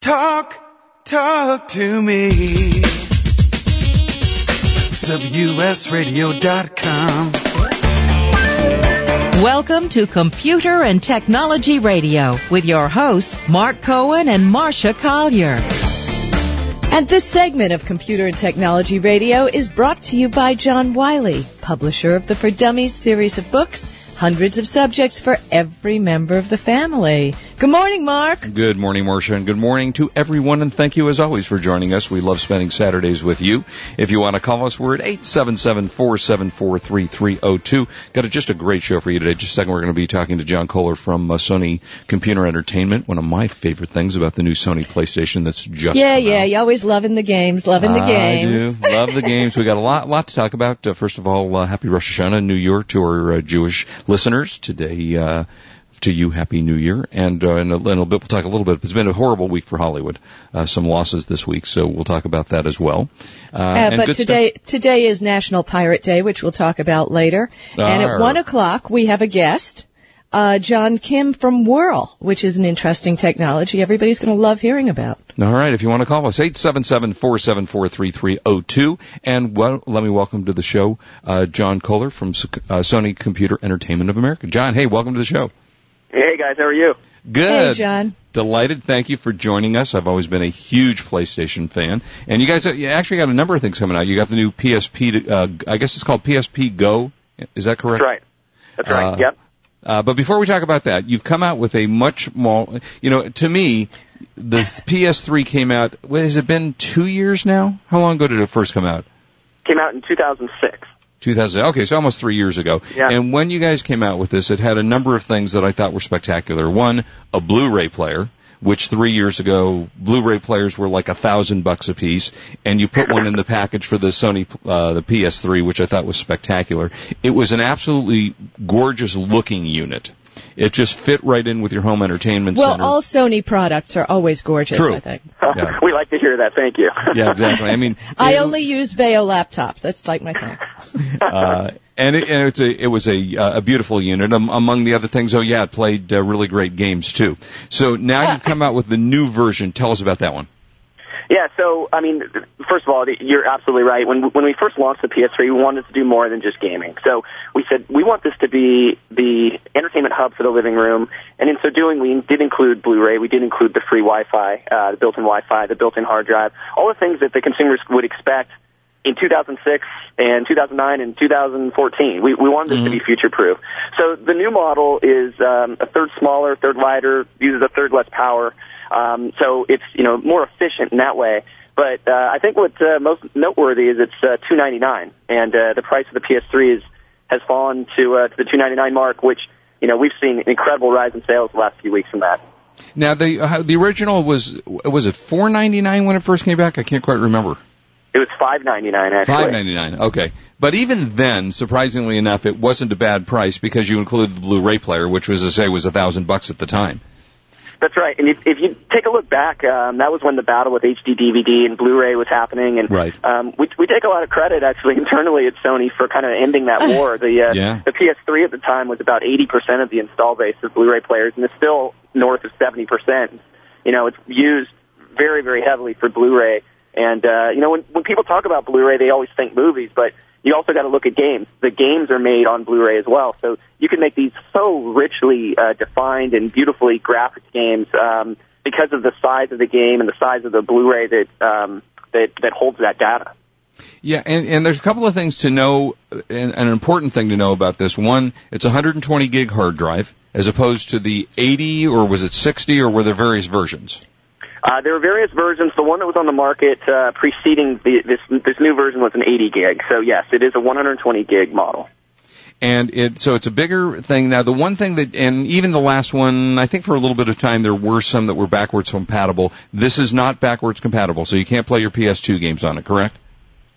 Talk, talk to me. WSRadio.com. Welcome to Computer and Technology Radio with your hosts, Mark Cohen and Marcia Collier. And this segment of Computer and Technology Radio is brought to you by John Wiley, publisher of the For Dummies series of books hundreds of subjects for every member of the family. Good morning, Mark. Good morning, Marcia, and good morning to everyone, and thank you as always for joining us. We love spending Saturdays with you. If you want to call us, we're at 877-474-3302. Got a, just a great show for you today. Just a second, we're going to be talking to John Kohler from uh, Sony Computer Entertainment, one of my favorite things about the new Sony PlayStation that's just Yeah, yeah, out. you always loving the games, loving the games. I do. Love the games. We got a lot, lot to talk about. Uh, first of all, uh, happy Rosh Hashanah, New Year to our uh, Jewish listeners today. Uh, to you, Happy New Year, and uh, in a little bit we'll talk a little bit. It's been a horrible week for Hollywood. Uh, some losses this week, so we'll talk about that as well. Uh, Uh, but today, today is National Pirate Day, which we'll talk about later. And at one o'clock, we have a guest, uh, John Kim from Whirl, which is an interesting technology everybody's going to love hearing about. All right, if you want to call us, 877-474-3302. And well, let me welcome to the show uh, John Kohler from uh, Sony Computer Entertainment of America. John, hey, welcome to the show. Hey guys, how are you? Good. Hey, John. Delighted. Thank you for joining us. I've always been a huge PlayStation fan. And you guys uh, you actually got a number of things coming out. You got the new PSP, to- uh, I guess it's called PSP Go. Is that correct? That's right. That's right. Uh, yep. Uh, but before we talk about that, you've come out with a much more, you know, to me, the PS3 came out, what, has it been two years now? How long ago did it first come out? Came out in 2006. 2000. Okay, so almost three years ago. Yeah. And when you guys came out with this, it had a number of things that I thought were spectacular. One, a Blu-ray player, which three years ago, Blu-ray players were like a thousand bucks a piece, and you put one in the package for the Sony, uh, the PS3, which I thought was spectacular. It was an absolutely gorgeous looking unit. It just fit right in with your home entertainment Well, center. all Sony products are always gorgeous, True. I think. Yeah. we like to hear that. Thank you. yeah, exactly. I mean, I it- only use VAIO laptops. That's like my thing. uh, and it, and it's a, it was a, uh, a beautiful unit. Um, among the other things, oh yeah, it played uh, really great games too. So now you've come out with the new version. Tell us about that one. Yeah, so I mean, first of all, you're absolutely right. When when we first launched the PS3, we wanted to do more than just gaming. So we said we want this to be the entertainment hub for the living room, and in so doing, we did include Blu-ray, we did include the free Wi-Fi, uh, the built-in Wi-Fi, the built-in hard drive, all the things that the consumers would expect in 2006 and 2009 and 2014. We, we wanted this to be future proof. So the new model is um, a third smaller, third lighter, uses a third less power. Um, so it's you know more efficient in that way. But uh, I think what's uh, most noteworthy is it's uh, 299, and uh, the price of the PS3 is has fallen to uh, to the 299 mark, which you know we've seen an incredible rise in sales the last few weeks from that. Now the uh, the original was was it four ninety nine when it first came back? I can't quite remember. It was 599 actually. Five ninety nine. Okay, but even then, surprisingly enough, it wasn't a bad price because you included the Blu-ray player, which was to say was a thousand bucks at the time. That's right. And if, if you take a look back, um, that was when the battle with HD DVD and Blu-ray was happening. And Right. um, we, we take a lot of credit actually internally at Sony for kind of ending that war. The uh, Yeah. the PS3 at the time was about 80% of the install base of Blu-ray players, and it's still north of 70%. You know, it's used very very heavily for Blu-ray. And uh, you know, when when people talk about Blu-ray, they always think movies, but you also got to look at games. The games are made on Blu-ray as well, so you can make these so richly uh, defined and beautifully graphic games um, because of the size of the game and the size of the Blu-ray that um, that that holds that data. Yeah, and, and there's a couple of things to know, and an important thing to know about this. One, it's a 120 gig hard drive, as opposed to the 80, or was it 60, or were there various versions? Uh, there were various versions. The one that was on the market uh, preceding the, this this new version was an 80 gig. So yes, it is a 120 gig model. And it, so it's a bigger thing. Now the one thing that, and even the last one, I think for a little bit of time there were some that were backwards compatible. This is not backwards compatible, so you can't play your PS2 games on it, correct?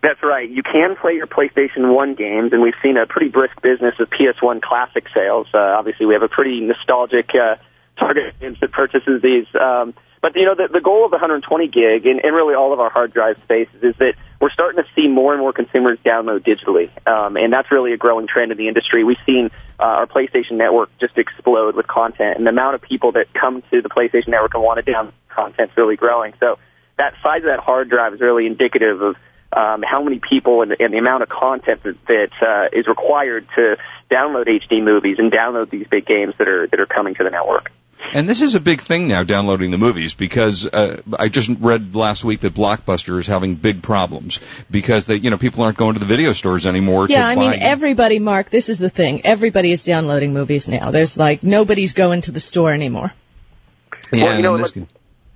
That's right. You can play your PlayStation 1 games, and we've seen a pretty brisk business of PS1 classic sales. Uh, obviously, we have a pretty nostalgic uh, target audience that purchases these. Um, but, you know, the, the goal of the 120 gig, and, and really all of our hard drive spaces, is that we're starting to see more and more consumers download digitally, um, and that's really a growing trend in the industry. We've seen uh, our PlayStation Network just explode with content, and the amount of people that come to the PlayStation Network and want to download content is really growing. So that size of that hard drive is really indicative of um, how many people and, and the amount of content that, that uh, is required to download HD movies and download these big games that are that are coming to the network. And this is a big thing now, downloading the movies, because uh, I just read last week that Blockbuster is having big problems because they, you know, people aren't going to the video stores anymore. Yeah, I mean, buy... everybody, Mark, this is the thing. Everybody is downloading movies now. There's like nobody's going to the store anymore. Yeah, well, you know, this...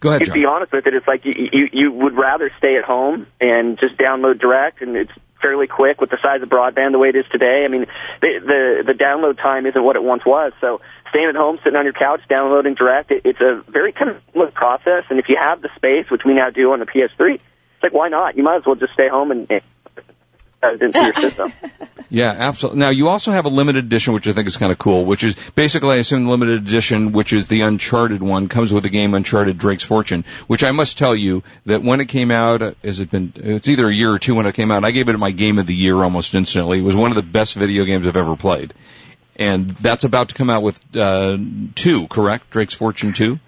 Go ahead, to John. be honest with it, it's like you, you you would rather stay at home and just download direct, and it's fairly quick with the size of broadband the way it is today. I mean, the the, the download time isn't what it once was. So staying at home, sitting on your couch, downloading direct, it, it's a very kind of process. And if you have the space, which we now do on the PS3, it's like why not? You might as well just stay home and, and into your system. Yeah, absolutely. Now you also have a limited edition, which I think is kind of cool, which is basically, I assume, the limited edition, which is the Uncharted one, comes with the game Uncharted Drake's Fortune, which I must tell you that when it came out, uh, has it been, it's either a year or two when it came out, I gave it my game of the year almost instantly. It was one of the best video games I've ever played. And that's about to come out with, uh, two, correct? Drake's Fortune 2?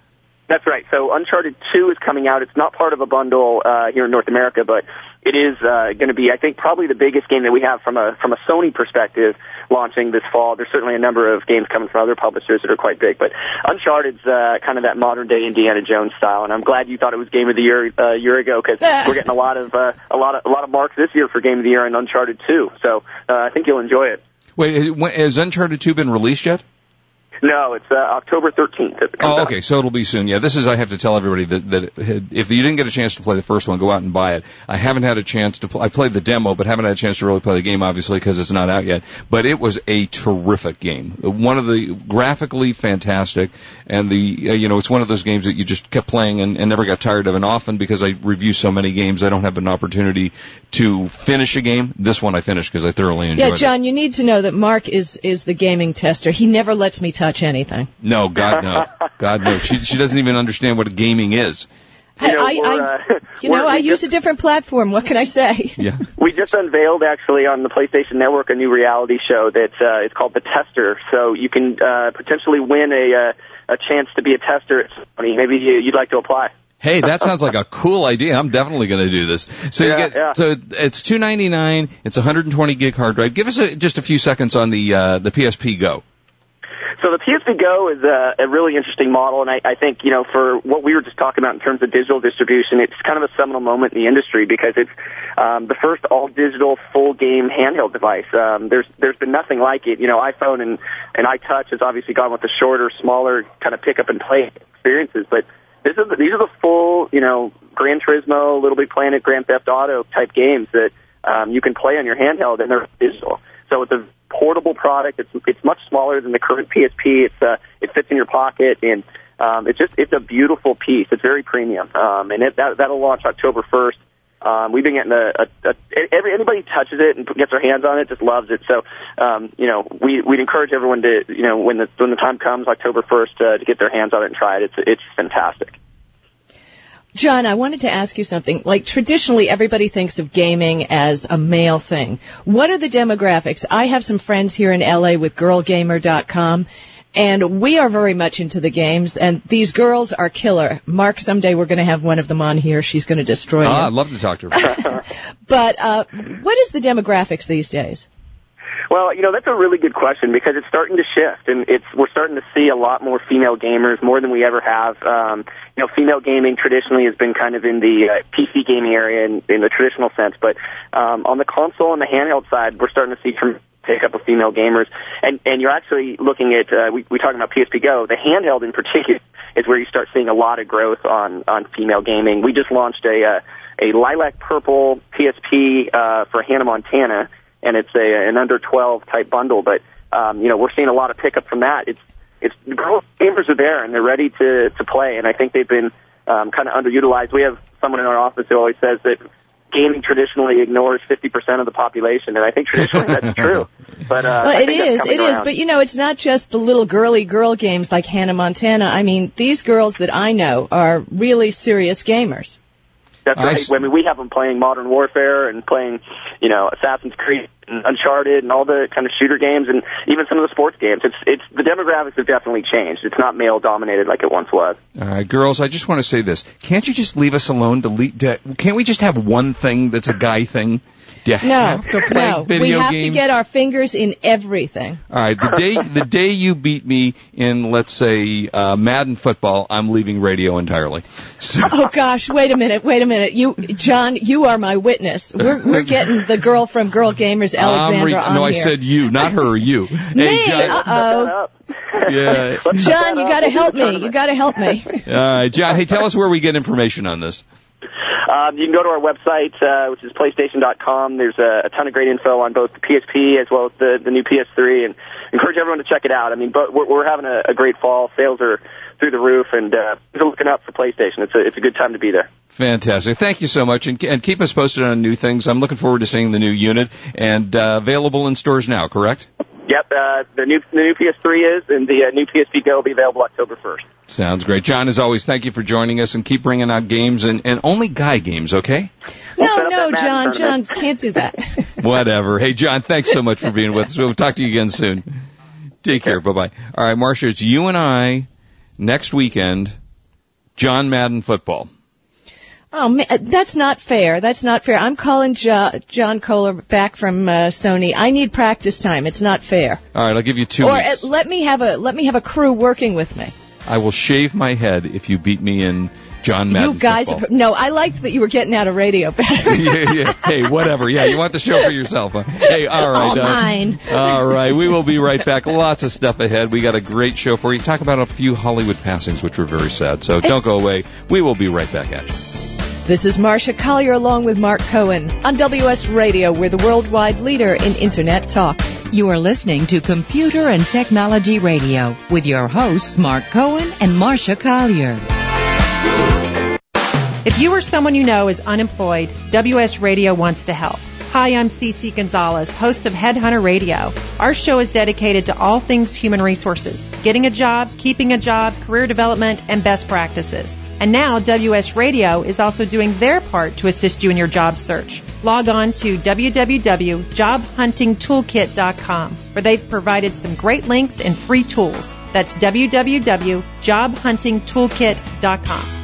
That's right. So Uncharted 2 is coming out. It's not part of a bundle uh, here in North America, but it is uh, going to be, I think, probably the biggest game that we have from a from a Sony perspective launching this fall. There's certainly a number of games coming from other publishers that are quite big, but Uncharted's uh, kind of that modern day Indiana Jones style, and I'm glad you thought it was Game of the Year uh, a year ago because we're getting a lot of uh, a lot of a lot of marks this year for Game of the Year and Uncharted 2. So uh, I think you'll enjoy it. Wait, has Uncharted 2 been released yet? No, it's uh, October 13th. It oh, okay. Out. So it'll be soon. Yeah, this is. I have to tell everybody that that if you didn't get a chance to play the first one, go out and buy it. I haven't had a chance to. Play, I played the demo, but haven't had a chance to really play the game, obviously, because it's not out yet. But it was a terrific game. One of the graphically fantastic, and the uh, you know it's one of those games that you just kept playing and, and never got tired of. And often because I review so many games, I don't have an opportunity to finish a game. This one I finished because I thoroughly enjoyed it. Yeah, John, it. you need to know that Mark is is the gaming tester. He never lets me touch anything. No, God no, God no. She she doesn't even understand what gaming is. You know, I, I, uh, you know, I use a different platform. What can I say? Yeah. We just unveiled actually on the PlayStation Network a new reality show that uh, is called The Tester. So you can uh, potentially win a uh, a chance to be a tester at Sony. Maybe you, you'd like to apply. Hey, that sounds like a cool idea. I'm definitely going to do this. So Yeah, you get yeah. so it's 299. It's 120 gig hard drive. Give us a, just a few seconds on the uh, the PSP Go. So the PSP Go is a, a really interesting model, and I, I think you know for what we were just talking about in terms of digital distribution, it's kind of a seminal moment in the industry because it's um, the first all digital full game handheld device. Um, there's there's been nothing like it. You know, iPhone and and iTouch has obviously gone with the shorter, smaller kind of pick up and play experiences, but this is the, these are the full you know Gran Turismo, Little Big Planet, Grand Theft Auto type games that um, you can play on your handheld and they're digital. So it's a portable product. It's it's much smaller than the current PSP. It's uh, it fits in your pocket and um, it's just it's a beautiful piece. It's very premium, um, and it, that that'll launch October first. Um, we've been getting a, a, a every anybody touches it and gets their hands on it just loves it. So um, you know we we'd encourage everyone to you know when the when the time comes October first uh, to get their hands on it and try it. It's it's fantastic. John, I wanted to ask you something. Like traditionally, everybody thinks of gaming as a male thing. What are the demographics? I have some friends here in LA with girlgamer.com. And we are very much into the games, and these girls are killer. Mark, someday we're going to have one of them on here. She's going to destroy Ah, you. I'd love to talk to her. But uh, what is the demographics these days? Well, you know that's a really good question because it's starting to shift, and it's we're starting to see a lot more female gamers, more than we ever have. Um, you know, female gaming traditionally has been kind of in the uh, PC gaming area in, in the traditional sense, but um, on the console and the handheld side, we're starting to see some pickup of female gamers, and and you're actually looking at uh, we we talking about PSP Go, the handheld in particular is where you start seeing a lot of growth on on female gaming. We just launched a uh, a lilac purple PSP uh, for Hannah Montana and it's a an under 12 type bundle. But um, you know, we're seeing a lot of pickup from that. It's it's gamers are there and they're ready to to play, and I think they've been um, kind of underutilized. We have someone in our office who always says that gaming traditionally ignores 50% of the population, and I think traditionally that's true. But uh, Well, I it think that's is, coming it is, but you know, it's not just the little girly girl games like Hannah Montana. I mean, these girls that I know are really serious gamers. That's I right. s- I mean, we have them playing Modern Warfare and playing, you know, Assassin's Creed and Uncharted and all the kind of shooter games and even some of the sports games. It's it's the demographics have definitely changed. It's not male dominated like it once was. All right, girls, I just want to say this. Can't you just leave us alone Delete. to, can't we just have one thing that's a guy thing? Do you No, have to play no. video we have games? to get our fingers in everything. All right, the day the day you beat me in let's say uh, Madden football, I'm leaving radio entirely. So, Oh gosh, wait a minute, wait a minute. You, John, you are my witness. We're we're getting the girl from Girl Gamers, Alexandra, re- on no, I here. said you, not her, you. Me, Hey, John. uh-oh. Yeah. John, you up. got to help the me. You tournament. got to help me. All right, John. Hey, tell us where we get information on this. Um, you can go to our website, uh, which is PlayStation.com. There's a, a ton of great info on both the PSP as well as the, the new PS3, and encourage everyone to check it out. I mean, but we're, we're having a, a great fall. Sales are through the roof, and uh, are looking up for PlayStation. It's a it's a good time to be there. Fantastic. Thank you so much, and, and keep us posted on new things. I'm looking forward to seeing the new unit and uh, available in stores now. Correct? Yep, uh, the new the new PS3 is, and the uh, new PSP Go will be available October 1st. Sounds great, John. As always, thank you for joining us, and keep bringing out games and, and only guy games, okay? We'll No, no, John, John, can't do that. Whatever. Hey, John, thanks so much for being with us. We'll talk to you again soon. Take care. Bye bye. All right, Marcia, it's you and I next weekend. John Madden football. Oh, man, that's not fair. That's not fair. I'm calling jo- John Kohler back from uh, Sony. I need practice time. It's not fair. All right, I'll give you two or weeks. uh, let me have a let me have a crew working with me. I will shave my head if you beat me in John Madden you guys, football. are, no, I liked that you were getting out of radio better. yeah, yeah. Hey, whatever. Yeah, you want the show for yourself. Huh? Hey, all right. All uh, mine. All right, we will be right back. Lots of stuff ahead. We got a great show for you. Talk about a few Hollywood passings, which were very sad. So don't go away. We will be right back at you. This is Marcia Collier along with Mark Cohen on WS Radio. We're the worldwide leader in Internet talk. You are listening to Computer and Technology Radio with your hosts Mark Cohen and Marcia Collier. If you or someone you know is unemployed, WS Radio wants to help. Hi, I'm Cece Gonzalez, host of Headhunter Radio. Our show is dedicated to all things human resources, getting a job, keeping a job, career development, and best practices. And now WS Radio is also doing their part to assist you in your job search. Log on to www.jobhuntingtoolkit.com where they've provided some great links and free tools. That's www.jobhuntingtoolkit.com.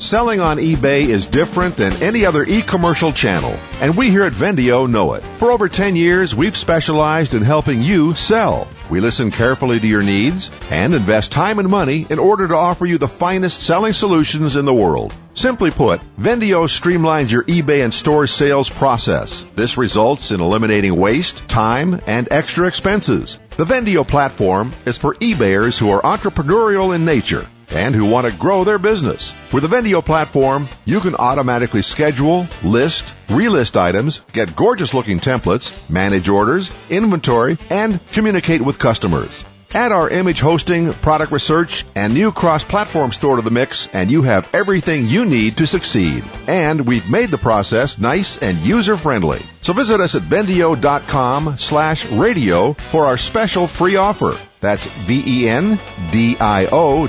Selling on eBay is different than any other e-commercial channel, and we here at Vendio know it. For over 10 years, we've specialized in helping you sell. We listen carefully to your needs and invest time and money in order to offer you the finest selling solutions in the world. Simply put, Vendio streamlines your eBay and store sales process. This results in eliminating waste, time, and extra expenses. The Vendio platform is for eBayers who are entrepreneurial in nature and who want to grow their business. With the Vendio platform, you can automatically schedule, list, relist items, get gorgeous looking templates, manage orders, inventory, and communicate with customers. Add our image hosting, product research, and new cross-platform store to the mix, and you have everything you need to succeed. And we've made the process nice and user-friendly. So visit us at vendio.com slash radio for our special free offer. That's V-E-N-D-I-O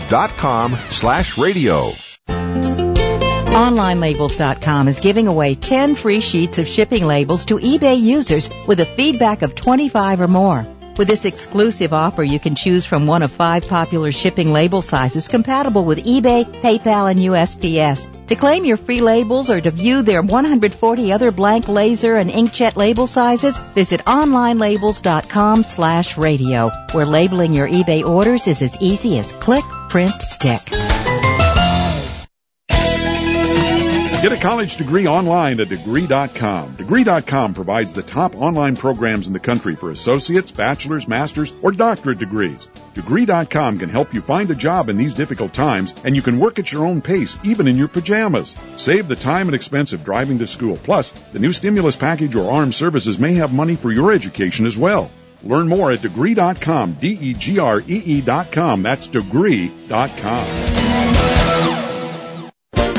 dot com slash radio. OnlineLabels.com is giving away 10 free sheets of shipping labels to eBay users with a feedback of 25 or more. With this exclusive offer, you can choose from one of five popular shipping label sizes compatible with eBay, PayPal, and USPS. To claim your free labels or to view their 140 other blank laser and inkjet label sizes, visit onlinelabels.com slash radio, where labeling your eBay orders is as easy as click, print, stick. Get a college degree online at degree.com. Degree.com provides the top online programs in the country for associates, bachelor's, master's, or doctorate degrees. Degree.com can help you find a job in these difficult times, and you can work at your own pace, even in your pajamas. Save the time and expense of driving to school. Plus, the new stimulus package or armed services may have money for your education as well. Learn more at degree.com, D-E-G-R-E-E dot com. That's degree.com.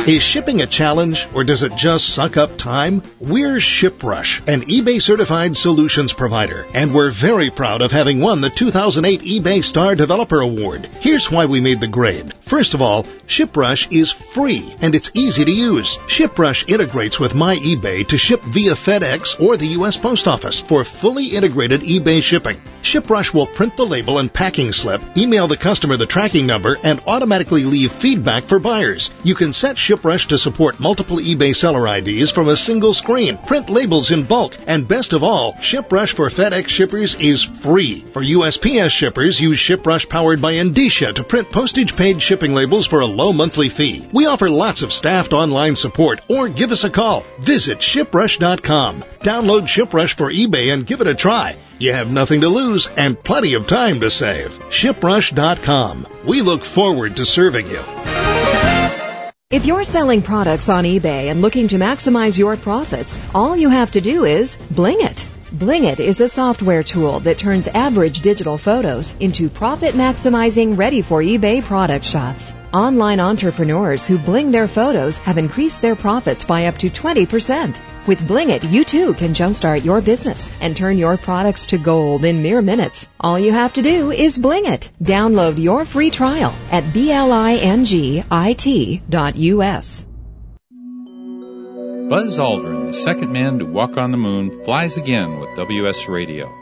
Is shipping a challenge or does it just suck up time? We're ShipRush, an eBay certified solutions provider, and we're very proud of having won the 2008 eBay Star Developer Award. Here's why we made the grade. First of all, ShipRush is free and it's easy to use. ShipRush integrates with my eBay to ship via FedEx or the U.S. Post Office for fully integrated eBay shipping. ShipRush will print the label and packing slip, email the customer the tracking number, and automatically leave feedback for buyers. You can set ShipRush to support multiple eBay seller IDs from a single screen, print labels in bulk, and best of all, ShipRush for FedEx shippers is free. For USPS shippers, use ShipRush powered by Endicia to print postage paid shipping labels for a low monthly fee. We offer lots of staffed online support or give us a call. Visit shiprush.com. Download ShipRush for eBay and give it a try. You have nothing to lose and plenty of time to save. ShipRush.com. We look forward to serving you. If you're selling products on eBay and looking to maximize your profits, all you have to do is bling it. Bling It is a software tool that turns average digital photos into profit maximizing ready for eBay product shots. Online entrepreneurs who bling their photos have increased their profits by up to 20%. With Bling It, you too can jumpstart your business and turn your products to gold in mere minutes. All you have to do is Bling It. Download your free trial at blingit.us. Buzz Aldrin, the second man to walk on the moon, flies again with WS Radio.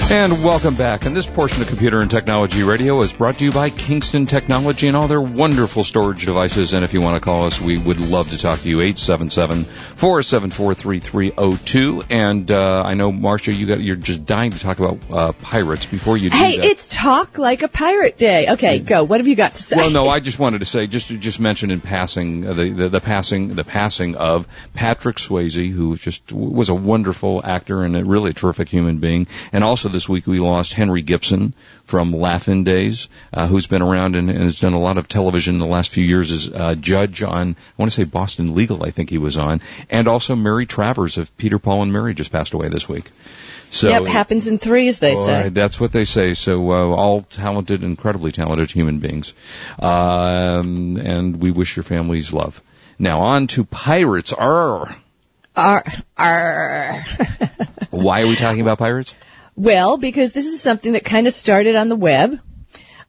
And welcome back. And this portion of Computer and Technology Radio is brought to you by Kingston Technology and all their wonderful storage devices. And if you want to call us, we would love to talk to you. 877-474-3302. And uh, I know, Marcia, you got, you're just dying to talk about uh, pirates before you do Hey, that. it's Talk Like a Pirate Day. Okay, go. What have you got to say? Well, no, I just wanted to say, just to just mention in passing uh, the, the the passing the passing of Patrick Swayze, who was just was a wonderful actor and a really terrific human being. And also this week we lost Henry Gibson from Laugh-In Days, uh, who's been around and, and has done a lot of television in the last few years as uh, judge on I want to say Boston Legal, I think he was on, and also Mary Travers of Peter Paul and Mary just passed away this week. So yep, happens in threes, they say. right, that's what they say. So uh, all talented, incredibly talented human beings, um, and we wish your families love. Now on to pirates. Arr. Arr, arr. Why are we talking about pirates? Well, because this is something that kind of started on the web.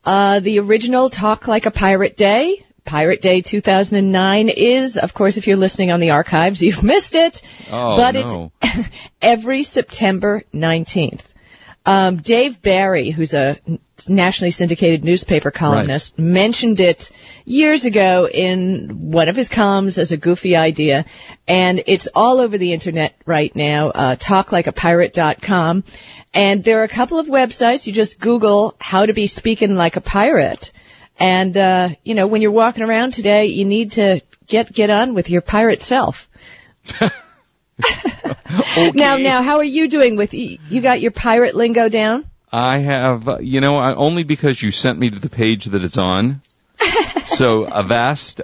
Uh, the original Talk Like a Pirate Day, Pirate Day 2009 is, of course, if you're listening on the archives, you've missed it. Oh, but no. it's every September 19th. Um, Dave Barry, who's a nationally syndicated newspaper columnist, mentioned it years ago in one of his columns as a goofy idea, and it's all over the internet right now. Uh, talklikeapirate.com, and there are a couple of websites. You just Google "how to be speaking like a pirate," and uh, you know when you're walking around today, you need to get get on with your pirate self. Now, now, how are you doing with you got your pirate lingo down? I have, uh, you know, I, only because you sent me to the page that it's on. so avast,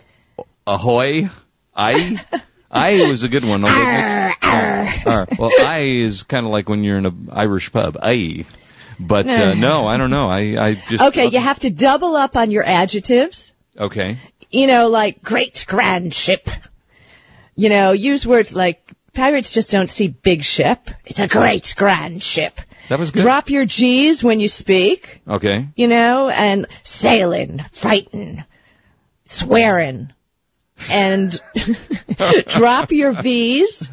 ahoy, I, I was a good one. although- Arr. Well, I is kind of like when you're in an Irish pub. I. But uh, no, I don't know. I I just Okay, you have to double up on your adjectives. okay. You know, like great grand ship. You know, use words like pirates just don't see big ship. It's a great grand ship. That was good. Drop your G's when you speak, Okay. you know, and sailing, fighting, swearing, and drop your V's.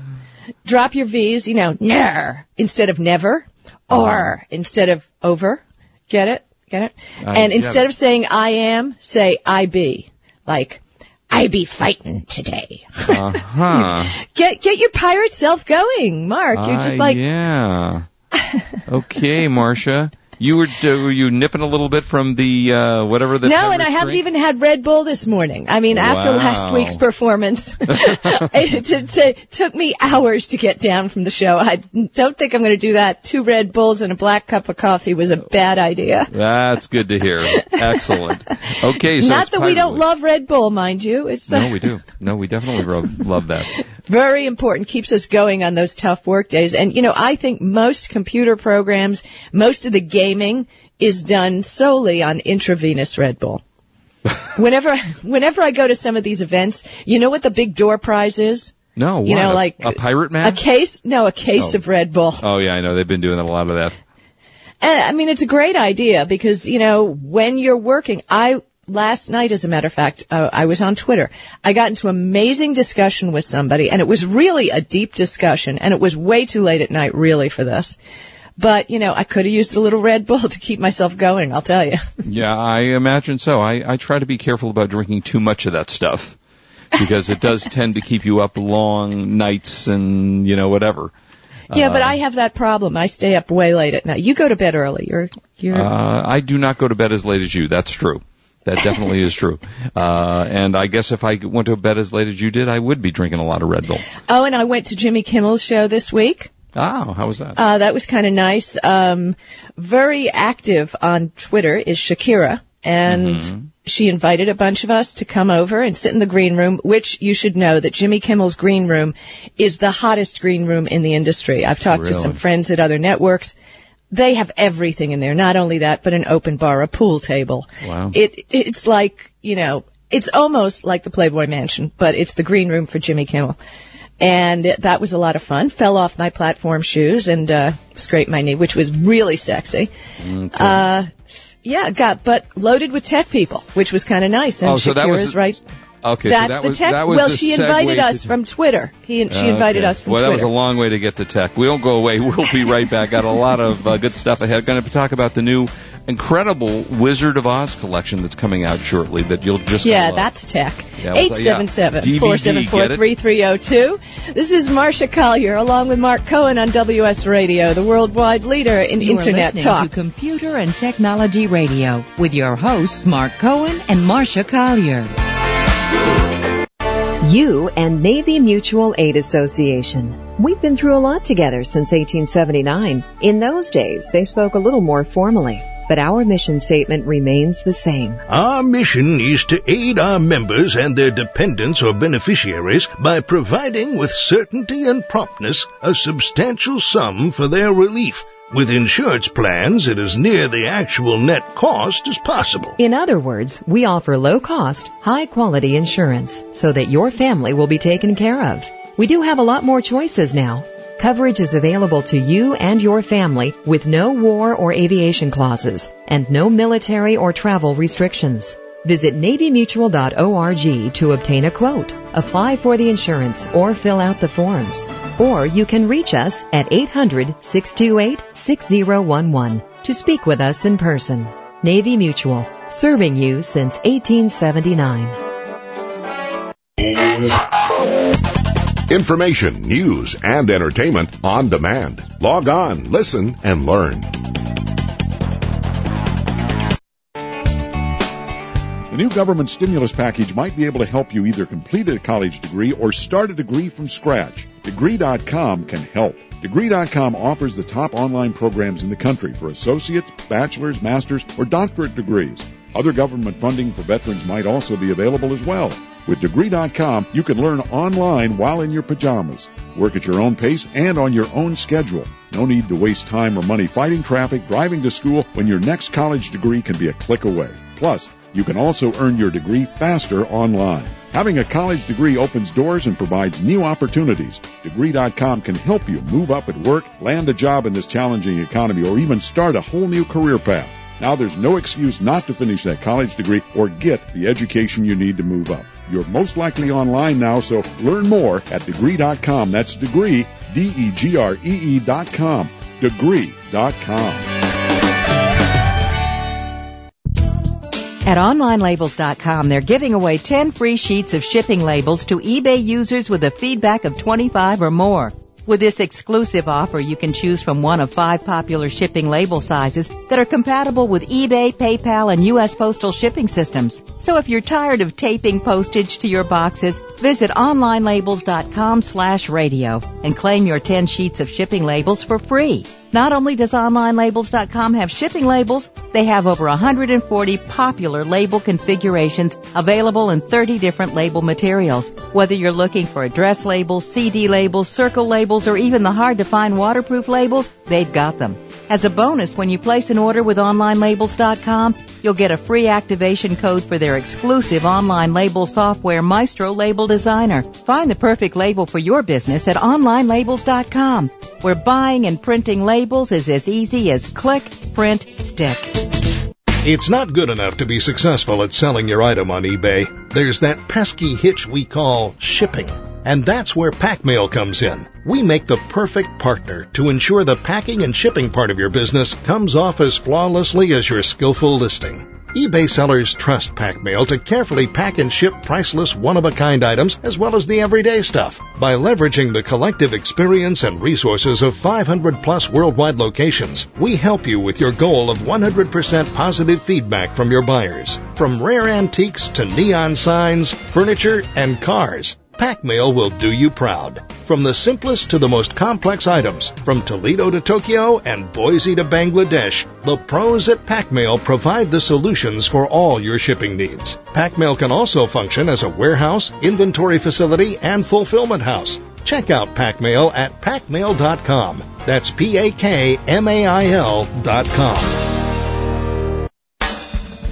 Drop your V's, you know, ner instead of never, or instead of over. Get it? Get it? I and instead it. of saying I am, say I be. Like, I be fighting today. Uh huh. Get get your pirate self going, Mark. You're just like yeah. Okay, Marcia. You were uh, were you nipping a little bit from the uh whatever the no, and I haven't even had Red Bull this morning. I mean, after last week's performance, it, it, it took me hours to get down from the show. I don't think I'm going to do that. Two Red Bulls and a black cup of coffee was a bad idea. That's good to hear. Excellent. Okay, so Not that we don't love Red Bull, mind you. It's uh, No, we do. No, we definitely love that. Very important. Keeps us going on those tough work days. And you know, I think most computer programs, most of the gaming is done solely on intravenous Red Bull. whenever, whenever I go to some of these events, you know what the big door prize is? No, You what, know, a- like a pirate match? A case, no, a case Oh. of Red Bull. Oh yeah, I know they've been doing a lot of that. And I mean, it's a great idea because, you know, when you're working, I, last night, as a matter of fact, uh, I was on Twitter. I got into amazing discussion with somebody and it was really a deep discussion and it was way too late at night really for this. But, you know, I could have used a little Red Bull to keep myself going, I'll tell you. Yeah, I imagine so. I, I try to be careful about drinking too much of that stuff because it does tend to keep you up long nights and you know whatever. yeah, but Uh, I have that problem. I stay up way late at night. You go to bed early. You're, you're, Uh, I do not go to bed as late as you. That's true. That definitely is true. Uh, and I guess if I went to bed as late as you did, I would be drinking a lot of Red Bull. oh, and I went to Jimmy Kimmel's show this week. Oh, how was that? Uh, that was kind of nice. Um, very active on Twitter is Shakira, and Mm-hmm. she invited a bunch of us to come over and sit in the green room, which you should know that Jimmy Kimmel's green room is the hottest green room in the industry. I've talked to some friends at other networks. They have everything in there. Not only that, but an open bar, a pool table. Wow. It it's like you know, it's almost like the Playboy Mansion, but it's the green room for Jimmy Kimmel. And that was a lot of fun. Fell off my platform shoes and uh, scraped my knee, which was really sexy. Uh, yeah, got but loaded with tech people, which was kind of nice. And Oh, so that was- right. Okay, That's so that the was tech. that was well, the she invited us to- from Twitter. He she invited Okay. us from well, Twitter. that was a long way to get to tech. We don't go away. We'll be right back. Got a lot of uh, good stuff ahead. Going to talk about the new incredible Wizard of Oz collection that's coming out shortly that you'll just Yeah, love. that's tech. Yeah, well, yeah. 877-474-3302. This is Marcia Collier along with Mark Cohen on WS Radio, the worldwide leader in You are Internet listening talk. to Computer and Technology Radio with your hosts Mark Cohen and Marcia Collier. You and Navy Mutual Aid Association. We've been through a lot together since 1879. In those days, they spoke a little more formally, but our mission statement remains the same. Our mission is to aid our members and their dependents or beneficiaries by providing with certainty and promptness a substantial sum for their relief, with insurance plans it is near the actual net cost as possible. In other words, we offer low cost, high quality insurance so that your family will be taken care of. We do have a lot more choices now. Coverage is available to you and your family with no war or aviation clauses and no military or travel restrictions. Visit NavyMutual.org to obtain a quote, apply for the insurance, or fill out the forms. Or you can reach us at 800-628-6011 to speak with us in person. Navy Mutual, serving you since 1879. Information, news, and entertainment on demand. Log on, listen, and learn. The new government stimulus package might be able to help you either complete a college degree or start a degree from scratch. Degree.com can help. Degree.com offers the top online programs in the country for associates, bachelor's, master's, or doctorate degrees. Other government funding for veterans might also be available as well. With Degree.com, you can learn online while in your pajamas. Work at your own pace and on your own schedule. No need to waste time or money fighting traffic, driving to school when your next college degree can be a click away. Plus, you can also earn your degree faster online. Having a college degree opens doors and provides new opportunities. Degree.com can help you move up at work, land a job in this challenging economy, or even start a whole new career path. Now there's no excuse not to finish that college degree or get the education you need to move up. You're most likely online now, so learn more at degree.com. That's degree, D-E-G-R-E-E dot com. Degree.com. At OnlineLabels.com, they're giving away 10 free sheets of shipping labels to eBay users with a feedback of 25 or more. With this exclusive offer, you can choose from one of five popular shipping label sizes that are compatible with eBay, PayPal, and U.S. postal shipping systems. So if you're tired of taping postage to your boxes, visit onlinelabels.com slash radio and claim your 10 sheets of shipping labels for free. Not only does OnlineLabels.com have shipping labels, they have over 140 popular label configurations available in 30 different label materials. Whether you're looking for address labels, CD labels, circle labels, or even the hard to find waterproof labels, they've got them. As a bonus, when you place an order with OnlineLabels.com, you'll get a free activation code for their exclusive online label software, Maestro Label Designer. Find the perfect label for your business at OnlineLabels.com, where buying and printing labels is as easy as click, print, stick. It's not good enough to be successful at selling your item on eBay. There's that pesky hitch we call shipping. And that's where PakMail comes in. We make the perfect partner to ensure the packing and shipping part of your business comes off as flawlessly as your skillful listing. eBay sellers trust PakMail to carefully pack and ship priceless one-of-a-kind items as well as the everyday stuff. By leveraging the collective experience and resources of 500 plus worldwide locations, we help you with your goal of 100% positive feedback from your buyers. From rare antiques to neon signs, furniture, and cars. PakMail will do you proud. From the simplest to the most complex items, from Toledo to Tokyo and Boise to Bangladesh, the pros at PakMail provide the solutions for all your shipping needs. PakMail can also function as a warehouse, inventory facility, and fulfillment house. Check out PakMail at pakmail.com. That's P-A-K-M-A-I-L dot com.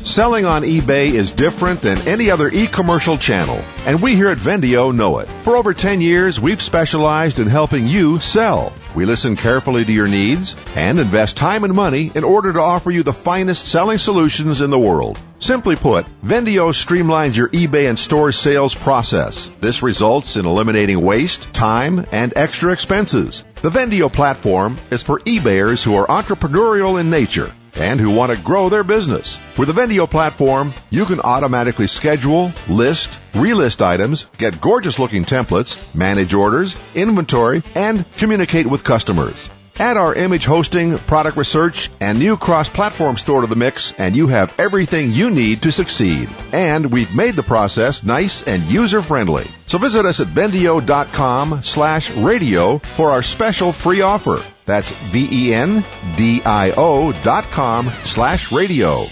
Selling on eBay is different than any other e-commercial channel, and we here at Vendio know it. For over 10 years, we've specialized in helping you sell. We listen carefully to your needs and invest time and money in order to offer you the finest selling solutions in the world. Simply put, Vendio streamlines your eBay and store sales process. This results in eliminating waste, time, and extra expenses. The Vendio platform is for eBayers who are entrepreneurial in nature and who want to grow their business. With the Vendio platform, you can automatically schedule, list, relist items, get gorgeous looking templates, manage orders, inventory, and communicate with customers. Add our image hosting, product research, and new cross-platform store to the mix, and you have everything you need to succeed. And we've made the process nice and user-friendly. So visit us at vendio.com slash radio for our special free offer. That's V-E-N-D-I-O dot com slash radio.